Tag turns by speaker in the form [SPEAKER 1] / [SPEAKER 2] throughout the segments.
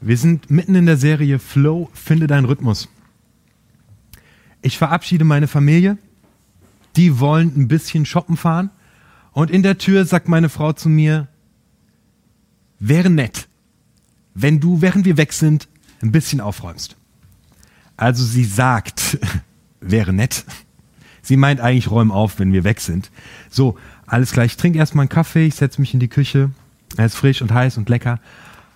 [SPEAKER 1] Wir sind mitten in der Serie Flow, finde deinen Rhythmus. Ich verabschiede meine Familie. Die wollen ein bisschen shoppen fahren. Und in der Tür sagt meine Frau zu mir, wäre nett, wenn du, während wir weg sind, ein bisschen aufräumst. Also sie sagt, wäre nett. Sie meint eigentlich, räum auf, wenn wir weg sind. So, alles gleich. Ich trinke erstmal einen Kaffee, ich setze mich in die Küche. Er ist frisch und heiß und lecker.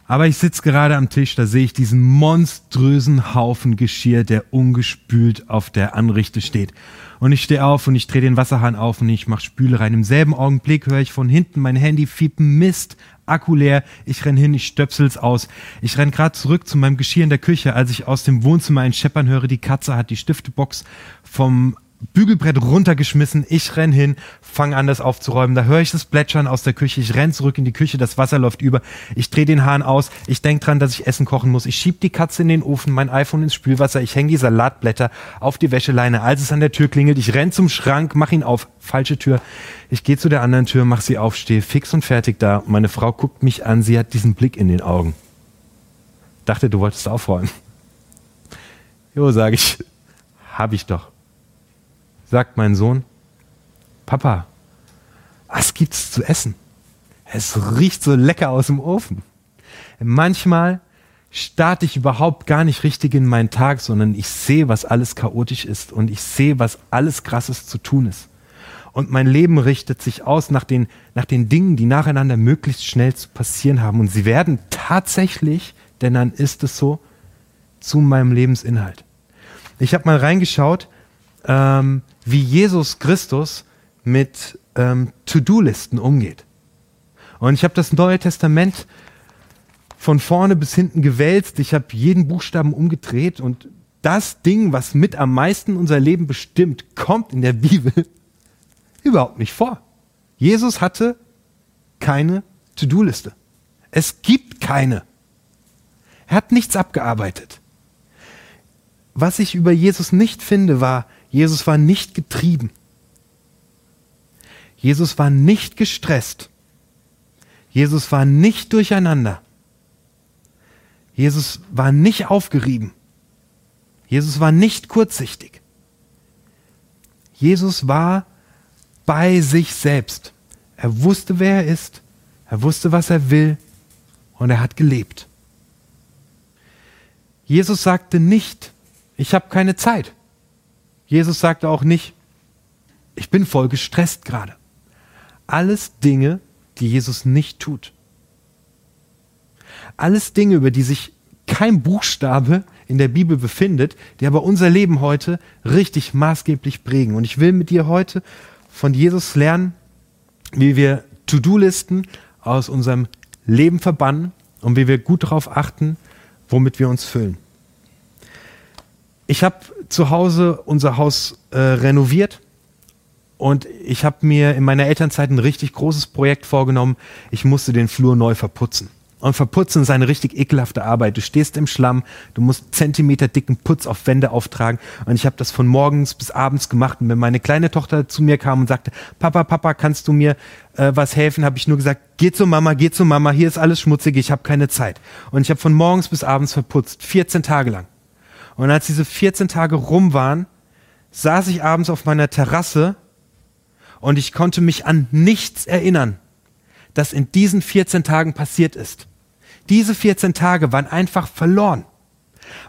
[SPEAKER 1] Aber ich sitze gerade am Tisch, da sehe ich diesen monströsen Haufen Geschirr, der ungespült auf der Anrichte steht. Und ich stehe auf und ich drehe den Wasserhahn auf und ich mache Spüle rein. Im selben Augenblick höre ich von hinten mein Handy fiepen, Mist, Akku leer. Ich renn hin, ich stöpsel's aus. Ich renn gerade zurück zu meinem Geschirr in der Küche, als ich aus dem Wohnzimmer ein Scheppern höre. Die Katze hat die Stiftebox vom Bügelbrett runtergeschmissen. Ich renn hin, fange an, das aufzuräumen. Da höre ich das Plätschern aus der Küche. Ich renn zurück in die Küche, das Wasser läuft über. Ich drehe den Hahn aus. Ich denke dran, dass ich Essen kochen muss. Ich schieb die Katze in den Ofen, mein iPhone ins Spülwasser. Ich hänge die Salatblätter auf die Wäscheleine. Als es an der Tür klingelt, ich renn zum Schrank, mach ihn auf. Falsche Tür. Ich gehe zu der anderen Tür, mach sie auf, stehe fix und fertig da. Meine Frau guckt mich an. Sie hat diesen Blick in den Augen. Dachte, du wolltest aufräumen. Jo, sage ich. Hab ich doch sagt mein Sohn, Papa, was gibt's zu essen? Es riecht so lecker aus dem Ofen. Manchmal starte ich überhaupt gar nicht richtig in meinen Tag, sondern ich sehe, was alles chaotisch ist und ich sehe, was alles krasses zu tun ist. Und mein Leben richtet sich aus nach den, nach den Dingen, die nacheinander möglichst schnell zu passieren haben. Und sie werden tatsächlich, denn dann ist es so, zu meinem Lebensinhalt. Ich habe mal reingeschaut, ähm, wie Jesus Christus mit ähm, To-Do-Listen umgeht. Und ich habe das Neue Testament von vorne bis hinten gewälzt. Ich habe jeden Buchstaben umgedreht und das Ding, was mit am meisten unser Leben bestimmt, kommt in der Bibel überhaupt nicht vor. Jesus hatte keine To-Do-Liste. Es gibt keine. Er hat nichts abgearbeitet. Was ich über Jesus nicht finde, war, Jesus war nicht getrieben. Jesus war nicht gestresst. Jesus war nicht durcheinander. Jesus war nicht aufgerieben. Jesus war nicht kurzsichtig. Jesus war bei sich selbst. Er wusste, wer er ist. Er wusste, was er will. Und er hat gelebt. Jesus sagte nicht, ich habe keine Zeit. Jesus sagte auch nicht, ich bin voll gestresst gerade. Alles Dinge, die Jesus nicht tut. Alles Dinge, über die sich kein Buchstabe in der Bibel befindet, die aber unser Leben heute richtig maßgeblich prägen. Und ich will mit dir heute von Jesus lernen, wie wir To-Do-Listen aus unserem Leben verbannen und wie wir gut darauf achten, womit wir uns füllen. Ich habe zu Hause unser Haus äh, renoviert und ich habe mir in meiner Elternzeit ein richtig großes Projekt vorgenommen. Ich musste den Flur neu verputzen. Und verputzen ist eine richtig ekelhafte Arbeit. Du stehst im Schlamm, du musst Zentimeter dicken Putz auf Wände auftragen. Und ich habe das von morgens bis abends gemacht. Und wenn meine kleine Tochter zu mir kam und sagte, Papa, Papa, kannst du mir äh, was helfen, habe ich nur gesagt, geh zu Mama, geh zu Mama, hier ist alles schmutzig, ich habe keine Zeit. Und ich habe von morgens bis abends verputzt, 14 Tage lang. Und als diese 14 Tage rum waren, saß ich abends auf meiner Terrasse und ich konnte mich an nichts erinnern, das in diesen 14 Tagen passiert ist. Diese 14 Tage waren einfach verloren,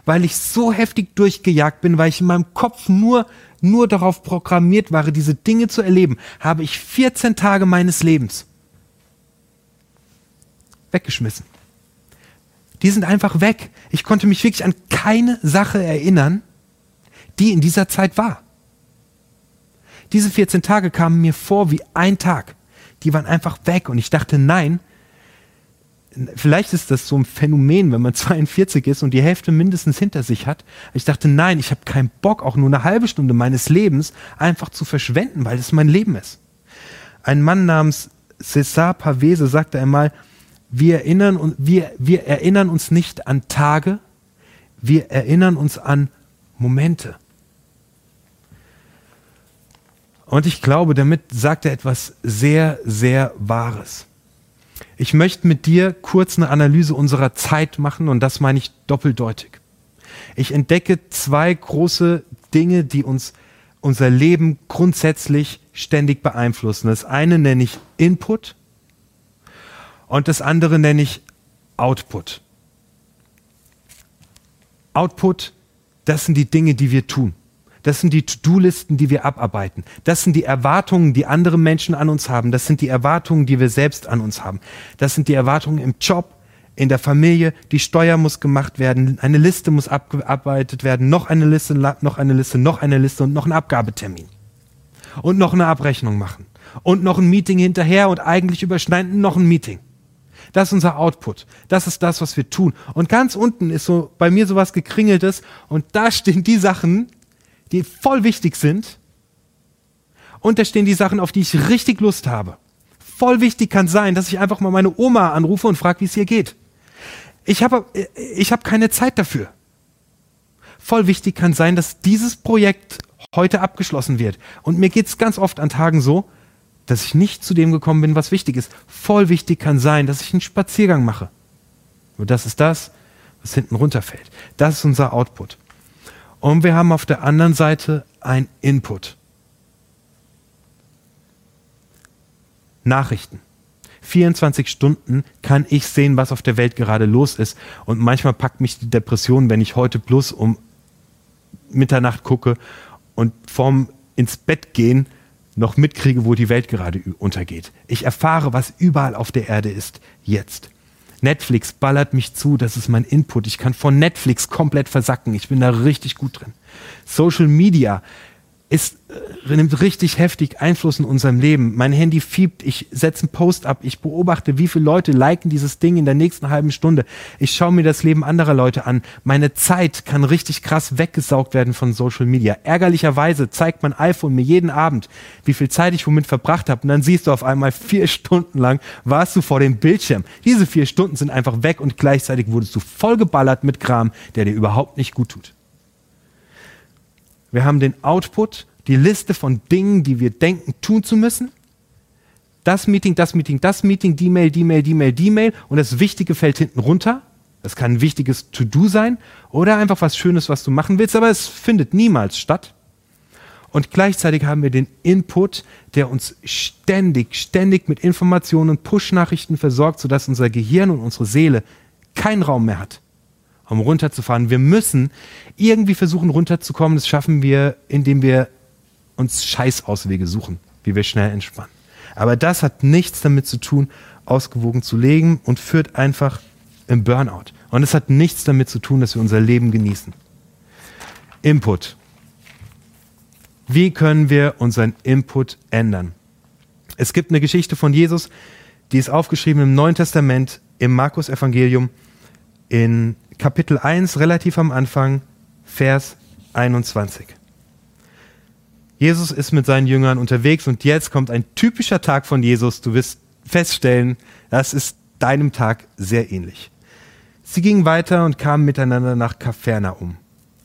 [SPEAKER 1] weil ich so heftig durchgejagt bin, weil ich in meinem Kopf nur, nur darauf programmiert war, diese Dinge zu erleben, habe ich 14 Tage meines Lebens weggeschmissen. Die sind einfach weg. Ich konnte mich wirklich an keine Sache erinnern, die in dieser Zeit war. Diese 14 Tage kamen mir vor wie ein Tag. Die waren einfach weg und ich dachte, nein, vielleicht ist das so ein Phänomen, wenn man 42 ist und die Hälfte mindestens hinter sich hat. Ich dachte, nein, ich habe keinen Bock, auch nur eine halbe Stunde meines Lebens einfach zu verschwenden, weil es mein Leben ist. Ein Mann namens César Pavese sagte einmal, wir erinnern, wir, wir erinnern uns nicht an Tage, wir erinnern uns an Momente. Und ich glaube, damit sagt er etwas sehr, sehr Wahres. Ich möchte mit dir kurz eine Analyse unserer Zeit machen und das meine ich doppeldeutig. Ich entdecke zwei große Dinge, die uns unser Leben grundsätzlich ständig beeinflussen. Das eine nenne ich Input und das andere nenne ich Output. Output, das sind die Dinge, die wir tun. Das sind die To-Do-Listen, die wir abarbeiten. Das sind die Erwartungen, die andere Menschen an uns haben. Das sind die Erwartungen, die wir selbst an uns haben. Das sind die Erwartungen im Job, in der Familie. Die Steuer muss gemacht werden. Eine Liste muss abgearbeitet werden. Noch eine Liste, noch eine Liste, noch eine Liste und noch ein Abgabetermin. Und noch eine Abrechnung machen. Und noch ein Meeting hinterher und eigentlich überschneiden noch ein Meeting. Das ist unser Output. Das ist das, was wir tun. Und ganz unten ist so bei mir sowas gekringeltes und da stehen die Sachen, die voll wichtig sind. Und da stehen die Sachen, auf die ich richtig Lust habe. Voll wichtig kann sein, dass ich einfach mal meine Oma anrufe und frage, wie es ihr geht. Ich habe ich hab keine Zeit dafür. Voll wichtig kann sein, dass dieses Projekt heute abgeschlossen wird. Und mir geht es ganz oft an Tagen so, dass ich nicht zu dem gekommen bin, was wichtig ist. Voll wichtig kann sein, dass ich einen Spaziergang mache. Und das ist das, was hinten runterfällt. Das ist unser Output. Und wir haben auf der anderen Seite ein Input. Nachrichten. 24 Stunden kann ich sehen, was auf der Welt gerade los ist. Und manchmal packt mich die Depression, wenn ich heute plus um Mitternacht gucke und vorm ins Bett gehen noch mitkriege, wo die Welt gerade untergeht. Ich erfahre, was überall auf der Erde ist, jetzt. Netflix ballert mich zu, das ist mein Input. Ich kann von Netflix komplett versacken. Ich bin da richtig gut drin. Social Media ist, äh, nimmt richtig heftig Einfluss in unserem Leben. Mein Handy fiebt, ich setze einen Post ab, ich beobachte, wie viele Leute liken dieses Ding in der nächsten halben Stunde. Ich schaue mir das Leben anderer Leute an. Meine Zeit kann richtig krass weggesaugt werden von Social Media. Ärgerlicherweise zeigt mein iPhone mir jeden Abend, wie viel Zeit ich womit verbracht habe. Und dann siehst du auf einmal vier Stunden lang warst du vor dem Bildschirm. Diese vier Stunden sind einfach weg und gleichzeitig wurdest du vollgeballert mit Kram, der dir überhaupt nicht gut tut. Wir haben den Output, die Liste von Dingen, die wir denken, tun zu müssen. Das Meeting, das Meeting, das Meeting, die Mail, die Mail, die Mail, die Mail und das Wichtige fällt hinten runter. Das kann ein wichtiges To-Do sein oder einfach was Schönes, was du machen willst, aber es findet niemals statt. Und gleichzeitig haben wir den Input, der uns ständig, ständig mit Informationen und Push-Nachrichten versorgt, sodass unser Gehirn und unsere Seele keinen Raum mehr hat um runterzufahren. Wir müssen irgendwie versuchen runterzukommen. Das schaffen wir, indem wir uns Scheißauswege suchen, wie wir schnell entspannen. Aber das hat nichts damit zu tun, ausgewogen zu leben und führt einfach im Burnout. Und es hat nichts damit zu tun, dass wir unser Leben genießen. Input. Wie können wir unseren Input ändern? Es gibt eine Geschichte von Jesus, die ist aufgeschrieben im Neuen Testament, im Markus Evangelium in Kapitel 1, relativ am Anfang, Vers 21. Jesus ist mit seinen Jüngern unterwegs und jetzt kommt ein typischer Tag von Jesus. Du wirst feststellen, das ist deinem Tag sehr ähnlich. Sie gingen weiter und kamen miteinander nach Kapernaum.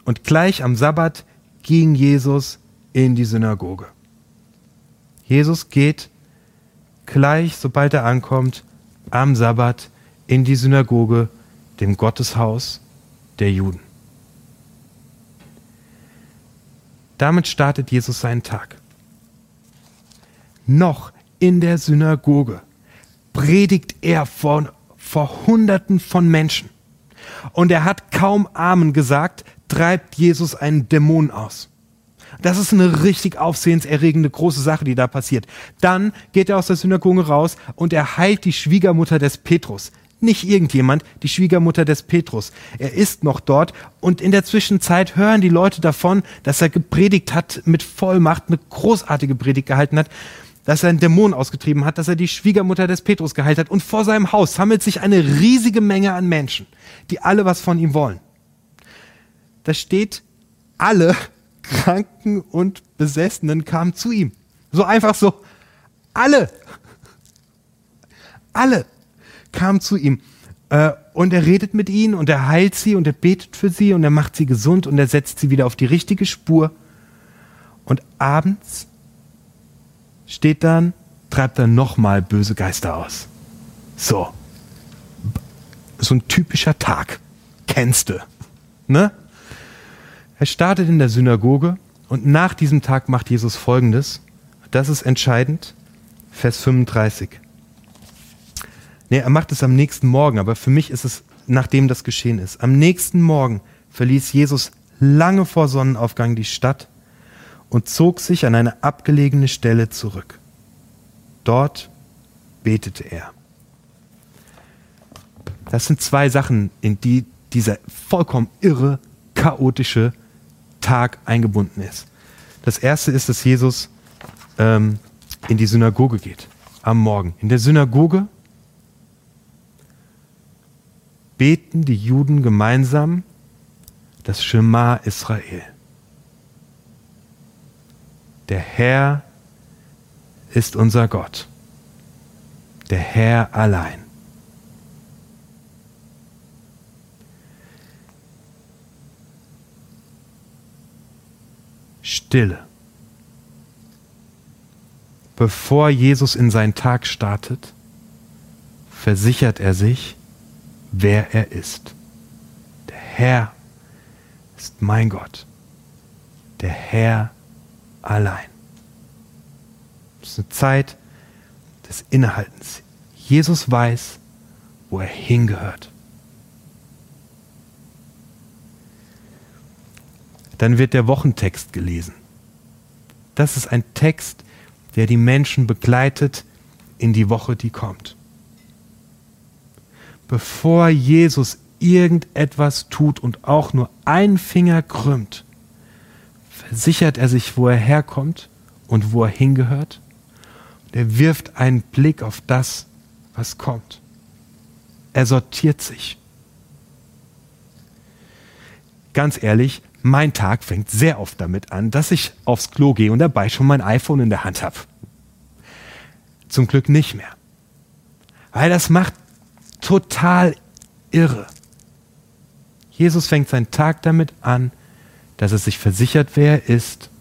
[SPEAKER 1] Und gleich am Sabbat ging Jesus in die Synagoge. Jesus geht gleich, sobald er ankommt, am Sabbat in die Synagoge dem Gotteshaus der Juden. Damit startet Jesus seinen Tag. Noch in der Synagoge predigt er vor, vor Hunderten von Menschen. Und er hat kaum Amen gesagt, treibt Jesus einen Dämon aus. Das ist eine richtig aufsehenserregende große Sache, die da passiert. Dann geht er aus der Synagoge raus und er heilt die Schwiegermutter des Petrus nicht irgendjemand, die Schwiegermutter des Petrus. Er ist noch dort und in der Zwischenzeit hören die Leute davon, dass er gepredigt hat mit Vollmacht, eine großartige Predigt gehalten hat, dass er einen Dämon ausgetrieben hat, dass er die Schwiegermutter des Petrus geheilt hat und vor seinem Haus sammelt sich eine riesige Menge an Menschen, die alle was von ihm wollen. Da steht, alle Kranken und Besessenen kamen zu ihm. So einfach so. Alle. Alle kam zu ihm. Äh, und er redet mit ihnen und er heilt sie und er betet für sie und er macht sie gesund und er setzt sie wieder auf die richtige Spur. Und abends steht dann, treibt er nochmal böse Geister aus. So. So ein typischer Tag. Kennst du. Ne? Er startet in der Synagoge und nach diesem Tag macht Jesus folgendes. Das ist entscheidend. Vers 35. Nee, er macht es am nächsten Morgen, aber für mich ist es, nachdem das geschehen ist. Am nächsten Morgen verließ Jesus lange vor Sonnenaufgang die Stadt und zog sich an eine abgelegene Stelle zurück. Dort betete er. Das sind zwei Sachen, in die dieser vollkommen irre, chaotische Tag eingebunden ist. Das erste ist, dass Jesus ähm, in die Synagoge geht am Morgen. In der Synagoge beten die Juden gemeinsam das Shema Israel. Der Herr ist unser Gott, der Herr allein. Stille. Bevor Jesus in seinen Tag startet, versichert er sich, wer er ist. Der Herr ist mein Gott. Der Herr allein. Es ist eine Zeit des Innehaltens. Jesus weiß, wo er hingehört. Dann wird der Wochentext gelesen. Das ist ein Text, der die Menschen begleitet in die Woche, die kommt. Bevor Jesus irgendetwas tut und auch nur einen Finger krümmt, versichert er sich, wo er herkommt und wo er hingehört. Und er wirft einen Blick auf das, was kommt. Er sortiert sich. Ganz ehrlich, mein Tag fängt sehr oft damit an, dass ich aufs Klo gehe und dabei schon mein iPhone in der Hand habe. Zum Glück nicht mehr. Weil das macht total irre. Jesus fängt seinen Tag damit an, dass er sich versichert, wer er ist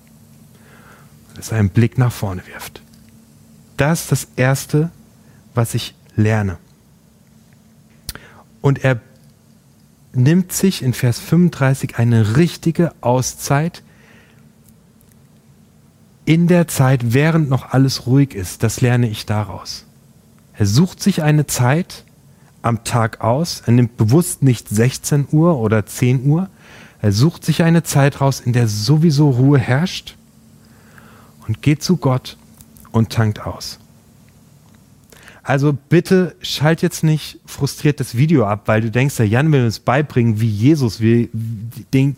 [SPEAKER 1] dass er einen Blick nach vorne wirft. Das ist das Erste, was ich lerne. Und er nimmt sich in Vers 35 eine richtige Auszeit in der Zeit, während noch alles ruhig ist. Das lerne ich daraus. Er sucht sich eine Zeit am Tag aus. Er nimmt bewusst nicht 16 Uhr oder 10 Uhr. Er sucht sich eine Zeit raus, in der sowieso Ruhe herrscht und geht zu Gott und tankt aus. Also bitte schalt jetzt nicht frustriert das Video ab, weil du denkst, der Jan will uns beibringen, wie Jesus will, den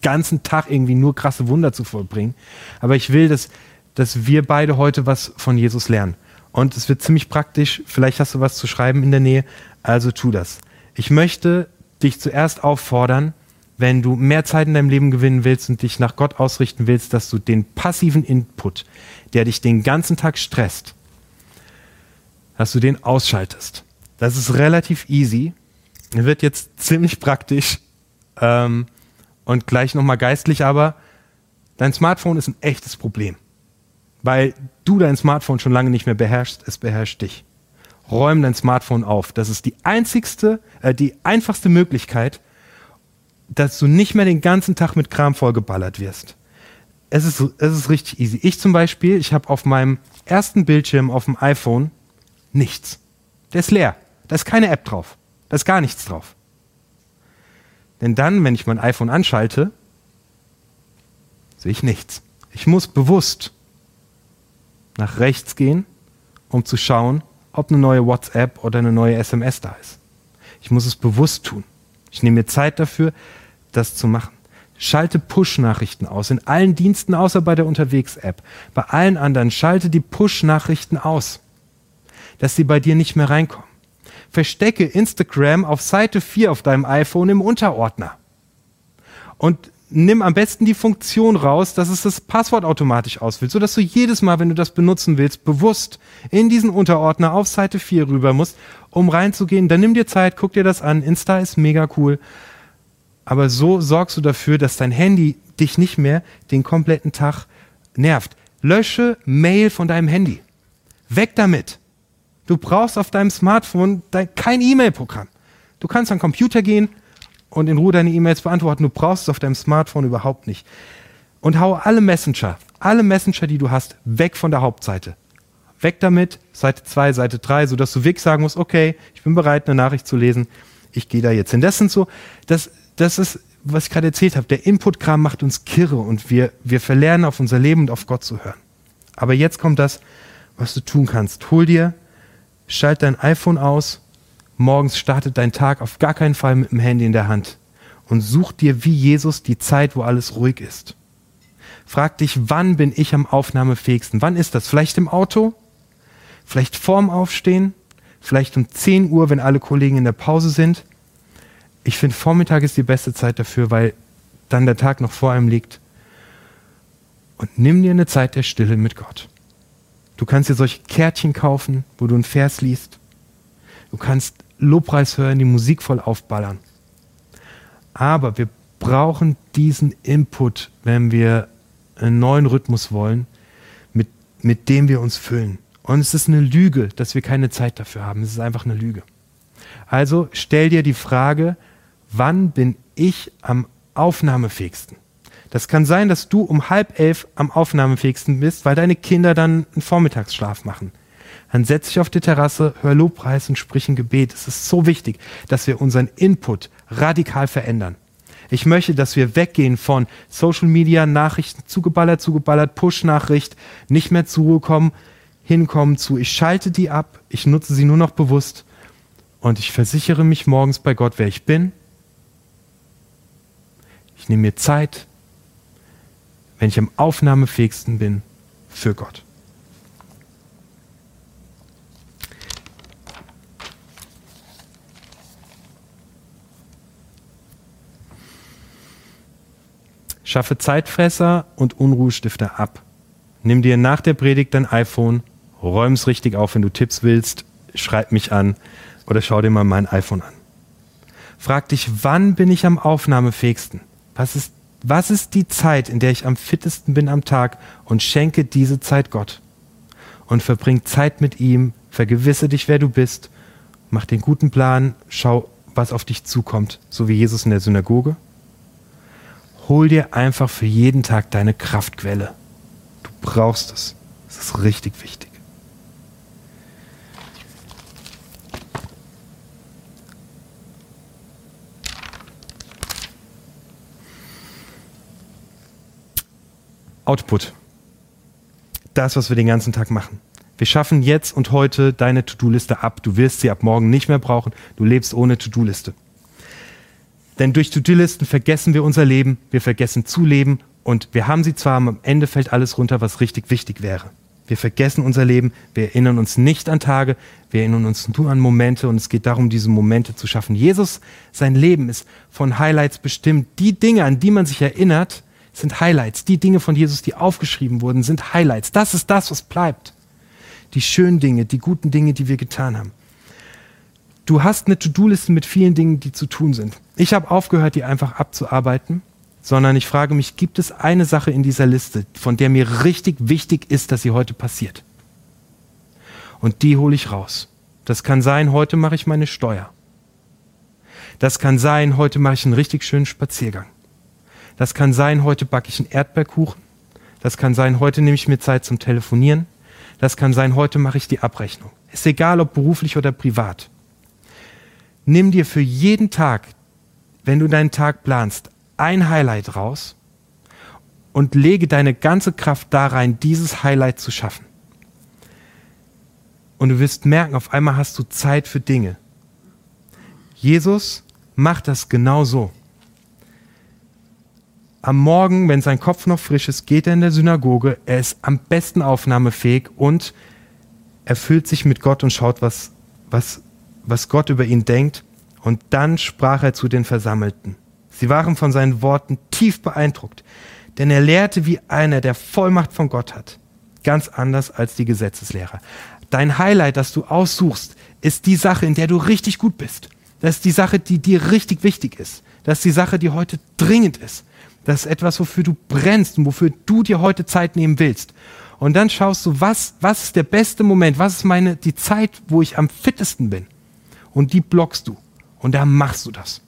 [SPEAKER 1] ganzen Tag irgendwie nur krasse Wunder zu vollbringen. Aber ich will, dass, dass wir beide heute was von Jesus lernen. Und es wird ziemlich praktisch. Vielleicht hast du was zu schreiben in der Nähe. Also tu das. Ich möchte dich zuerst auffordern, wenn du mehr Zeit in deinem Leben gewinnen willst und dich nach Gott ausrichten willst, dass du den passiven Input, der dich den ganzen Tag stresst, dass du den ausschaltest. Das ist relativ easy. Wird jetzt ziemlich praktisch ähm, und gleich nochmal geistlich, aber dein Smartphone ist ein echtes Problem, weil du dein Smartphone schon lange nicht mehr beherrschst, es beherrscht dich. Räum dein Smartphone auf. Das ist die einzigste, äh, die einfachste Möglichkeit, dass du nicht mehr den ganzen Tag mit Kram vollgeballert wirst. Es ist, es ist richtig easy. Ich zum Beispiel, ich habe auf meinem ersten Bildschirm auf dem iPhone nichts. Der ist leer. Da ist keine App drauf. Da ist gar nichts drauf. Denn dann, wenn ich mein iPhone anschalte, sehe ich nichts. Ich muss bewusst nach rechts gehen, um zu schauen, ob eine neue WhatsApp oder eine neue SMS da ist. Ich muss es bewusst tun. Ich nehme mir Zeit dafür, das zu machen. Schalte Push-Nachrichten aus in allen Diensten außer bei der Unterwegs-App. Bei allen anderen schalte die Push-Nachrichten aus dass sie bei dir nicht mehr reinkommen. Verstecke Instagram auf Seite 4 auf deinem iPhone im Unterordner. Und nimm am besten die Funktion raus, dass es das Passwort automatisch auswählt, sodass du jedes Mal, wenn du das benutzen willst, bewusst in diesen Unterordner auf Seite 4 rüber musst, um reinzugehen. Dann nimm dir Zeit, guck dir das an. Insta ist mega cool. Aber so sorgst du dafür, dass dein Handy dich nicht mehr den kompletten Tag nervt. Lösche Mail von deinem Handy. Weg damit. Du brauchst auf deinem Smartphone kein E-Mail-Programm. Du kannst an den Computer gehen und in Ruhe deine E-Mails beantworten. Du brauchst es auf deinem Smartphone überhaupt nicht. Und hau alle Messenger, alle Messenger, die du hast, weg von der Hauptseite. Weg damit, Seite 2, Seite 3, sodass du wirklich sagen musst, okay, ich bin bereit, eine Nachricht zu lesen, ich gehe da jetzt hin. Das sind so, das, das ist, was ich gerade erzählt habe, der Inputkram macht uns kirre und wir, wir verlernen auf unser Leben und auf Gott zu hören. Aber jetzt kommt das, was du tun kannst. Hol dir, schalt dein iPhone aus, morgens startet dein Tag auf gar keinen Fall mit dem Handy in der Hand und such dir wie Jesus die Zeit, wo alles ruhig ist. Frag dich, wann bin ich am aufnahmefähigsten? Wann ist das? Vielleicht im Auto? Vielleicht vorm Aufstehen? Vielleicht um 10 Uhr, wenn alle Kollegen in der Pause sind? Ich finde, Vormittag ist die beste Zeit dafür, weil dann der Tag noch vor einem liegt. Und nimm dir eine Zeit der Stille mit Gott. Du kannst dir solche Kärtchen kaufen, wo du einen Vers liest. Du kannst Lobpreis hören, die Musik voll aufballern. Aber wir brauchen diesen Input, wenn wir einen neuen Rhythmus wollen, mit, mit dem wir uns füllen. Und es ist eine Lüge, dass wir keine Zeit dafür haben. Es ist einfach eine Lüge. Also stell dir die Frage, wann bin ich am aufnahmefähigsten? Das kann sein, dass du um halb elf am aufnahmefähigsten bist, weil deine Kinder dann einen Vormittagsschlaf machen. Dann setz dich auf die Terrasse, hör Lobpreis und sprich ein Gebet. Es ist so wichtig, dass wir unseren Input radikal verändern. Ich möchte, dass wir weggehen von Social Media, Nachrichten zugeballert, zugeballert, Push-Nachricht, nicht mehr zur Ruhe kommen, hinkommen zu, ich schalte die ab, ich nutze sie nur noch bewusst und ich versichere mich morgens bei Gott, wer ich bin. Ich nehme mir Zeit, wenn ich am aufnahmefähigsten bin für Gott. Schaffe Zeitfresser und Unruhestifter ab. Nimm dir nach der Predigt dein iPhone, räum es richtig auf, wenn du Tipps willst, schreib mich an oder schau dir mal mein iPhone an. Frag dich, wann bin ich am aufnahmefähigsten? Was ist, was ist die Zeit, in der ich am fittesten bin am Tag und schenke diese Zeit Gott? Und verbring Zeit mit ihm, vergewisse dich, wer du bist, mach den guten Plan, schau, was auf dich zukommt, so wie Jesus in der Synagoge hol dir einfach für jeden Tag deine Kraftquelle. Du brauchst es. Das ist richtig wichtig. Output. Das, was wir den ganzen Tag machen. Wir schaffen jetzt und heute deine To-Do-Liste ab. Du wirst sie ab morgen nicht mehr brauchen. Du lebst ohne To-Do-Liste. Denn durch To-Do-Listen vergessen wir unser Leben, wir vergessen zu leben und wir haben sie zwar, am Ende fällt alles runter, was richtig wichtig wäre. Wir vergessen unser Leben, wir erinnern uns nicht an Tage, wir erinnern uns nur an Momente und es geht darum, diese Momente zu schaffen. Jesus, sein Leben ist von Highlights bestimmt. Die Dinge, an die man sich erinnert, sind Highlights. Die Dinge von Jesus, die aufgeschrieben wurden, sind Highlights. Das ist das, was bleibt. Die schönen Dinge, die guten Dinge, die wir getan haben du hast eine To-Do-Liste mit vielen Dingen, die zu tun sind. Ich habe aufgehört, die einfach abzuarbeiten, sondern ich frage mich, gibt es eine Sache in dieser Liste, von der mir richtig wichtig ist, dass sie heute passiert? Und die hole ich raus. Das kann sein, heute mache ich meine Steuer. Das kann sein, heute mache ich einen richtig schönen Spaziergang. Das kann sein, heute backe ich einen Erdbeerkuchen. Das kann sein, heute nehme ich mir Zeit zum Telefonieren. Das kann sein, heute mache ich die Abrechnung. Ist egal, ob beruflich oder privat nimm dir für jeden Tag, wenn du deinen Tag planst, ein Highlight raus und lege deine ganze Kraft da rein, dieses Highlight zu schaffen. Und du wirst merken, auf einmal hast du Zeit für Dinge. Jesus macht das genau so. Am Morgen, wenn sein Kopf noch frisch ist, geht er in der Synagoge. Er ist am besten aufnahmefähig und er füllt sich mit Gott und schaut, was, was was Gott über ihn denkt, und dann sprach er zu den Versammelten. Sie waren von seinen Worten tief beeindruckt, denn er lehrte wie einer, der Vollmacht von Gott hat, ganz anders als die Gesetzeslehrer. Dein Highlight, das du aussuchst, ist die Sache, in der du richtig gut bist. Das ist die Sache, die dir richtig wichtig ist. Das ist die Sache, die heute dringend ist. Das ist etwas, wofür du brennst und wofür du dir heute Zeit nehmen willst. Und dann schaust du, was, was ist der beste Moment, was ist meine, die Zeit, wo ich am fittesten bin. Und die blockst du. Und da machst du das.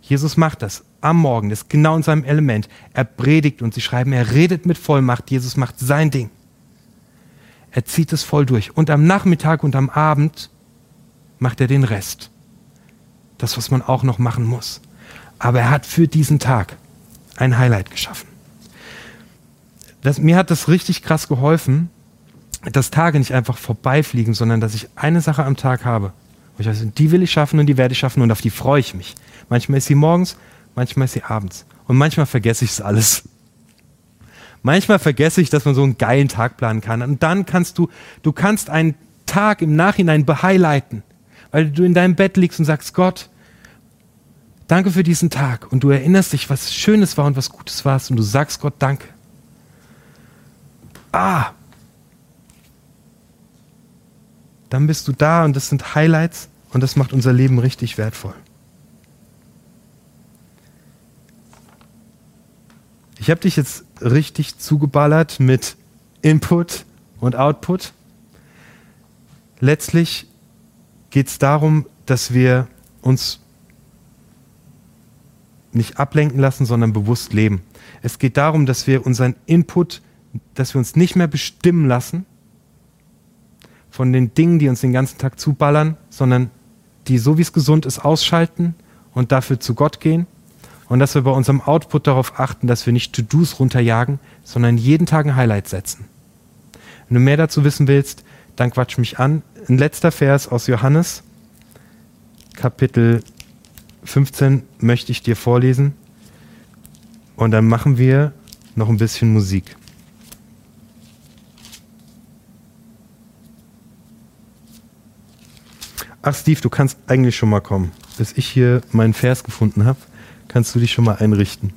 [SPEAKER 1] Jesus macht das am Morgen, das ist genau in seinem Element. Er predigt und sie schreiben, er redet mit Vollmacht, Jesus macht sein Ding. Er zieht es voll durch. Und am Nachmittag und am Abend macht er den Rest. Das, was man auch noch machen muss. Aber er hat für diesen Tag ein Highlight geschaffen das, mir hat das richtig krass geholfen, dass Tage nicht einfach vorbeifliegen, sondern dass ich eine Sache am Tag habe. Ich weiß, die will ich schaffen und die werde ich schaffen und auf die freue ich mich. Manchmal ist sie morgens, manchmal ist sie abends. Und manchmal vergesse ich es alles. Manchmal vergesse ich, dass man so einen geilen Tag planen kann. Und dann kannst du, du kannst einen Tag im Nachhinein behighlighten, weil du in deinem Bett liegst und sagst, Gott, danke für diesen Tag. Und du erinnerst dich, was Schönes war und was Gutes war. Und du sagst Gott, danke ah, dann bist du da und das sind Highlights und das macht unser Leben richtig wertvoll. Ich habe dich jetzt richtig zugeballert mit Input und Output. Letztlich geht es darum, dass wir uns nicht ablenken lassen, sondern bewusst leben. Es geht darum, dass wir unseren Input dass wir uns nicht mehr bestimmen lassen von den Dingen, die uns den ganzen Tag zuballern, sondern die, so wie es gesund ist, ausschalten und dafür zu Gott gehen. Und dass wir bei unserem Output darauf achten, dass wir nicht To-Dos runterjagen, sondern jeden Tag ein Highlight setzen. Wenn du mehr dazu wissen willst, dann quatsch mich an. Ein letzter Vers aus Johannes, Kapitel 15, möchte ich dir vorlesen. Und dann machen wir noch ein bisschen Musik. Ach, Steve, du kannst eigentlich schon mal kommen. Bis ich hier meinen Vers gefunden habe, kannst du dich schon mal einrichten.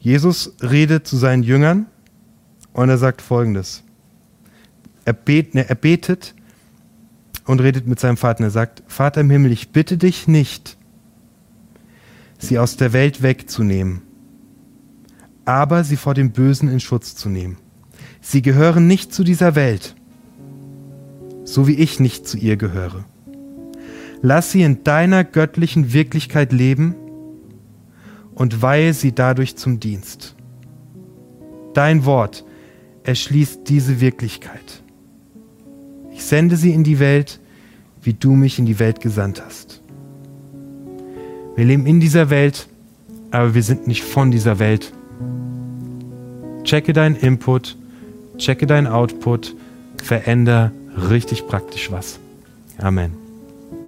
[SPEAKER 1] Jesus redet zu seinen Jüngern und er sagt folgendes. Er, bet, ne, er betet und redet mit seinem Vater. Er sagt, Vater im Himmel, ich bitte dich nicht, sie aus der Welt wegzunehmen, aber sie vor dem Bösen in Schutz zu nehmen. Sie gehören nicht zu dieser Welt, so wie ich nicht zu ihr gehöre. Lass sie in deiner göttlichen Wirklichkeit leben und weihe sie dadurch zum Dienst. Dein Wort erschließt diese Wirklichkeit. Ich sende sie in die Welt, wie du mich in die Welt gesandt hast. Wir leben in dieser Welt, aber wir sind nicht von dieser Welt. Checke deinen Input, checke deinen Output, veränder richtig praktisch was. Amen.